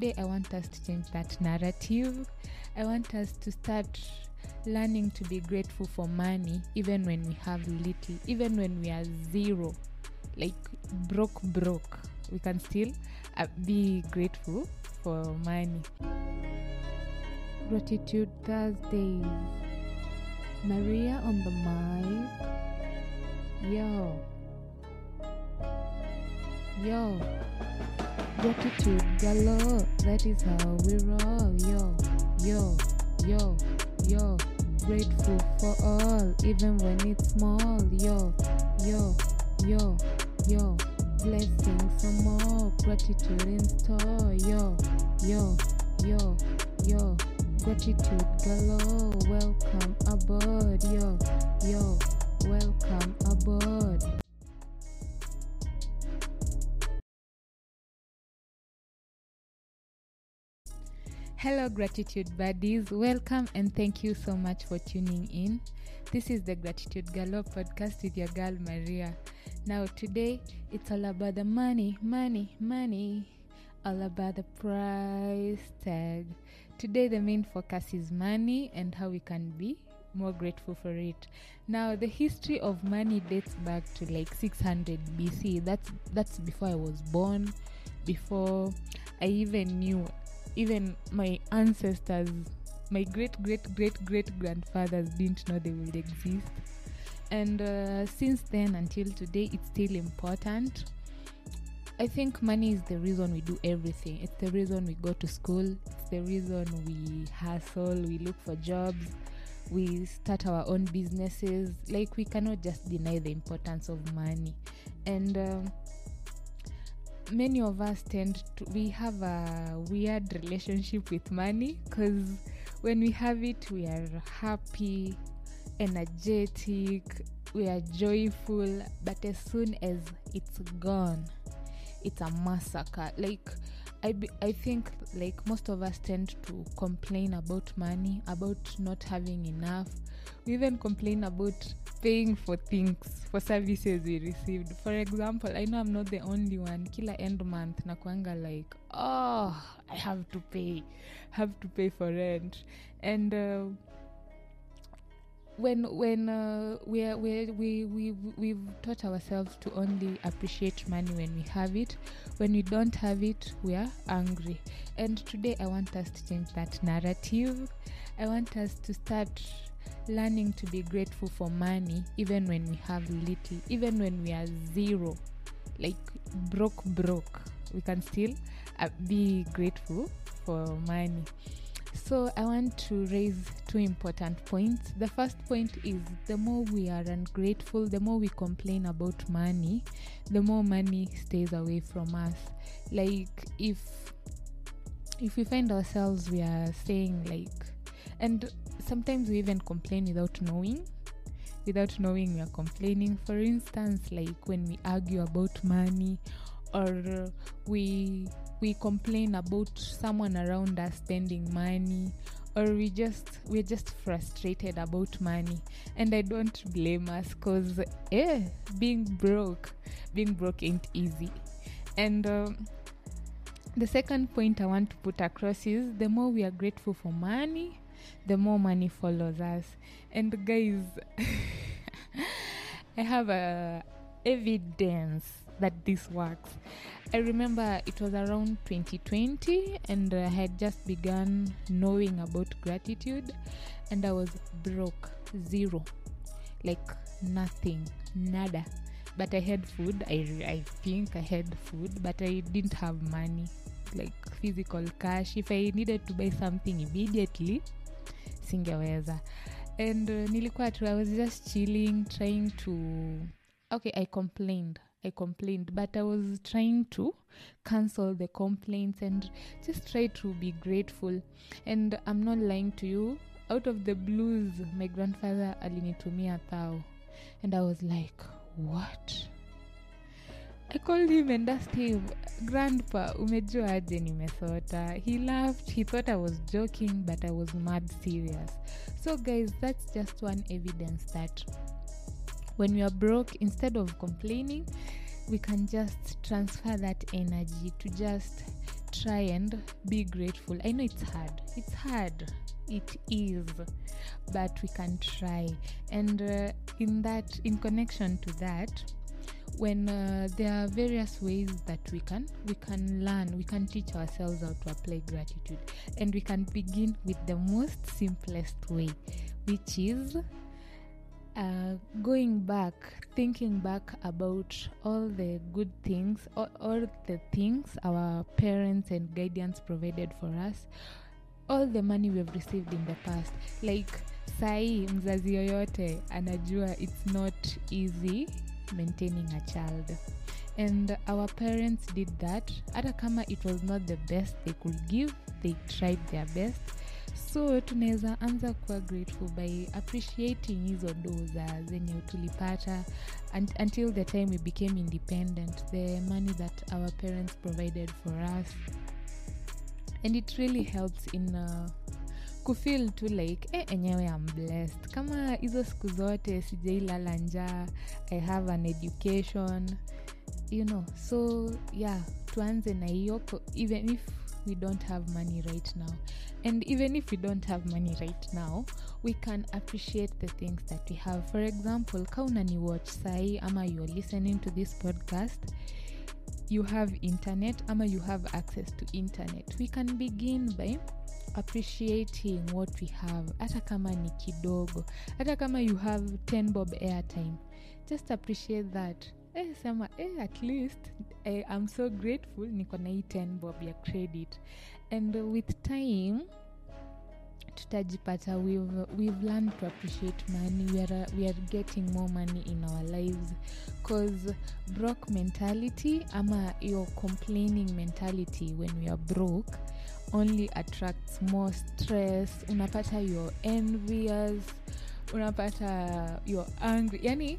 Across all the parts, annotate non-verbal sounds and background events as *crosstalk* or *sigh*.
Today, I want us to change that narrative. I want us to start learning to be grateful for money, even when we have little, even when we are zero, like broke, broke. We can still uh, be grateful for money. Gratitude Thursdays. Maria on the mic. Yo. Yo. Gratitude galore. That is how we roll. Yo. Yo. Yo. Yo. Grateful for all, even when it's small. Yo. Yo. Yo. Yo. Blessings some more. Gratitude in store. Yo. Yo. Yo. Yo. Gratitude galore. Welcome aboard. Yo. Yo. Hello, gratitude buddies. Welcome and thank you so much for tuning in. This is the Gratitude Galore podcast with your girl Maria. Now, today it's all about the money, money, money, all about the price tag. Today, the main focus is money and how we can be more grateful for it. Now, the history of money dates back to like 600 BC. That's that's before I was born, before I even knew even my ancestors, my great great great great grandfathers didn't know they would exist. And uh, since then until today, it's still important. I think money is the reason we do everything. It's the reason we go to school. It's the reason we hustle, we look for jobs, we start our own businesses. Like, we cannot just deny the importance of money. And um, many of us tend to we have a weird relationship with money because when we have it we are happy energetic we are joyful but as soon as it's gone it's a massacre. Like I, be, I think like most of us tend to complain about money about not having enough we even complain about paying for things for services we received. For example i know i'm not the only one. Kila end month nakwanga like oh i have to pay have to pay for rent. And uh, when when uh, we, are, we we we we've taught ourselves to only appreciate money when we have it. When we don't have it we are angry. And today i want us to change that narrative. I want us to start learning to be grateful for money even when we have little even when we are zero. Like broke broke. We can still uh, be grateful for money. So i want to raise two important points. The first point is the more we are ungrateful the more we complain about money the more money stays away from us. Like if if we find ourselves we are saying like and sometimes we even complain without knowing. Without knowing we are complaining. For instance like when we argue about money or we we complain about someone around us spending money or we just we're just frustrated about money. And i don't blame us because eh being broke being broke ain't easy. And um, the second point i want to put across is the more we are grateful for money the more money follows us. And guys *laughs* i have a evidence that this works. I remember it was around 2020 and i had just begun knowing about gratitude and i was broke zero like nothing nada. But i had food i, I think i had food but i didn't have money like physical cash. If i needed to buy something immediately singeweza. And uh, nilikuwa tu i was just chilling trying to okay i complained i complained but i was trying to cancel the complaints and just try to be grateful. And i'm not lying to you out of the blues my grandfather alinitumia thao and i was like what I called him and asked him, Grandpa, umejua aje nimesota? He laughed. He thought I was joking, but I was mad serious. So, guys, that's just one evidence that when we are broke, instead of complaining, we can just transfer that energy to just try and be grateful i know it's hard it's hard it is but we can try and uh, in that in connection to that when uh, there are various ways that we can we can learn we can teach ourselves how to apply gratitude. And we can begin with the most simplest way which is uh, going back thinking back about all the good things all, all the things our parents and guardians provided for us all the money we've received in the past. Like sai mzazi yoyote anajua it's not easy maintaining a child. And our parents did that. Hata kama it was not the best they could give they tried their best. So tunaweza anza kuwa grateful by appreciating hizo doza zenye tulipata un- until the time we became independent the money that our parents provided for us. And it really helps in uh, kufeel tu like eh, enyewe am blessed. Kama hizo siku zote sijailala njaa i have an education you know. So yeah tuanze na hiyo even if we don't have money right now. And even if we don't have money right now we can appreciate the things that we have. For example kaunani watch sai ama you're listening to this podcast you have internet ama you have access to internet. We can begin by appreciating what we have hata kama ni kidogo hata kama you have 10 bob airtime just appreciate that. Eh, sema eh, at least eh, i'm so grateful niko na hii 10 bob ya credit. And with time tutajipata we've, we've learned to appreciate money. We are, we are getting more money in our lives. Cause broke mentality ama your complaining mentality when we are broke only attracts more stress unapata you're envious unapata you're angry. Yani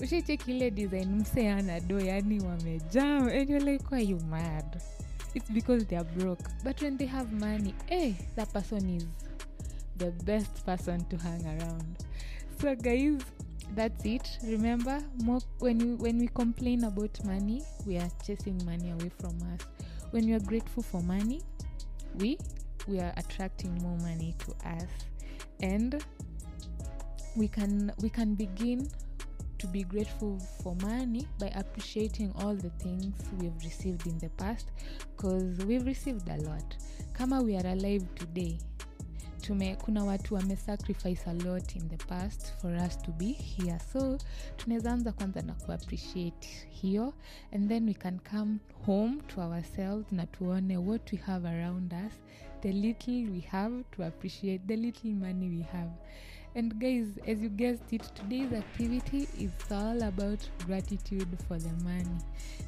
ushaicheki ile design mse ana yani wamejam. And you're like why you mad? It's because theyare broke. But when they have money eh that person is the best person to hang around. So guys that's it. Remember when we, when we complain about money we are chasing money away from us. When we are grateful for money we we are attracting more money to us and we can we can begin to be grateful for money by appreciating all the things we've received in the past because we've received a lot. Kama we are alive today tume kuna watu wamesacrifice a lot in the past for us to be here. So tunaweza anza kwanza na kuappreciate hiyo and then we can come home to ourselves na tuone what we have around us the little we have to appreciate the little money we have. And guys as you guessed it today's activity is all about gratitude for the money.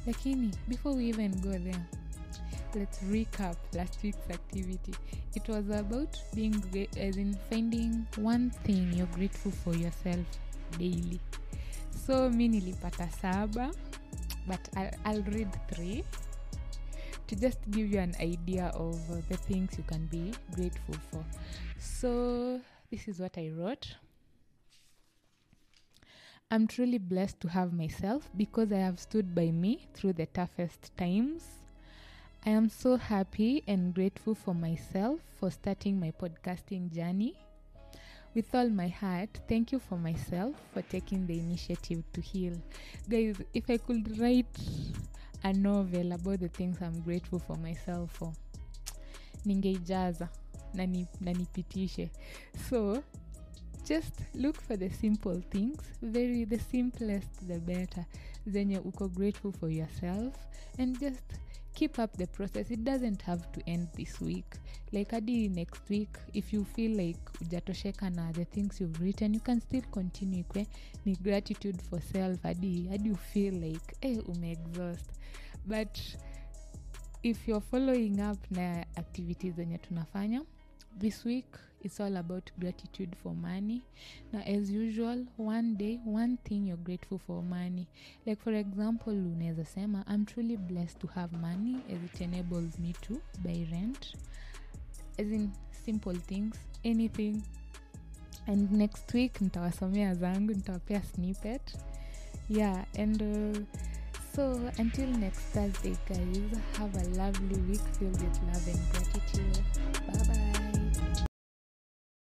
Lakini before we even go there let's recap last week's activity. It was about being as in finding one thing you're grateful for yourself daily. So mi nilipata saba but I'll, I'll read three to just give you an idea of the things you can be grateful for. So this is what i wrote. I'm truly blessed to have myself because i have stood by me through the toughest times I am so happy and grateful for myself for starting my podcasting journey. With all my heart, thank you for myself for taking the initiative to heal. Guys, if I could write a novel about the things I'm grateful for myself for, ningeijaza na ni- nipitishe. So, just look for the simple things very the simplest the better zenye uko grateful for yourself and just keep up the process. It doesn't have to end this week. Like hadi next week if you feel like ujatosheka na the things you've written you can still continue kwe ni gratitude for self hadi hadi you feel like eh, umeexhaust but if you're following up na activities zenye tunafanya this week it's all about gratitude for money. Now, as usual one day one thing you're grateful for money. Like for example unaweza sema i'm truly blessed to have money as it enables me to buy rent. As in simple things anything. And next week nitawasomea zangu nitawapea snippet. Yeah and uh, So until next Thursday, guys, have a lovely week filled with love and gratitude.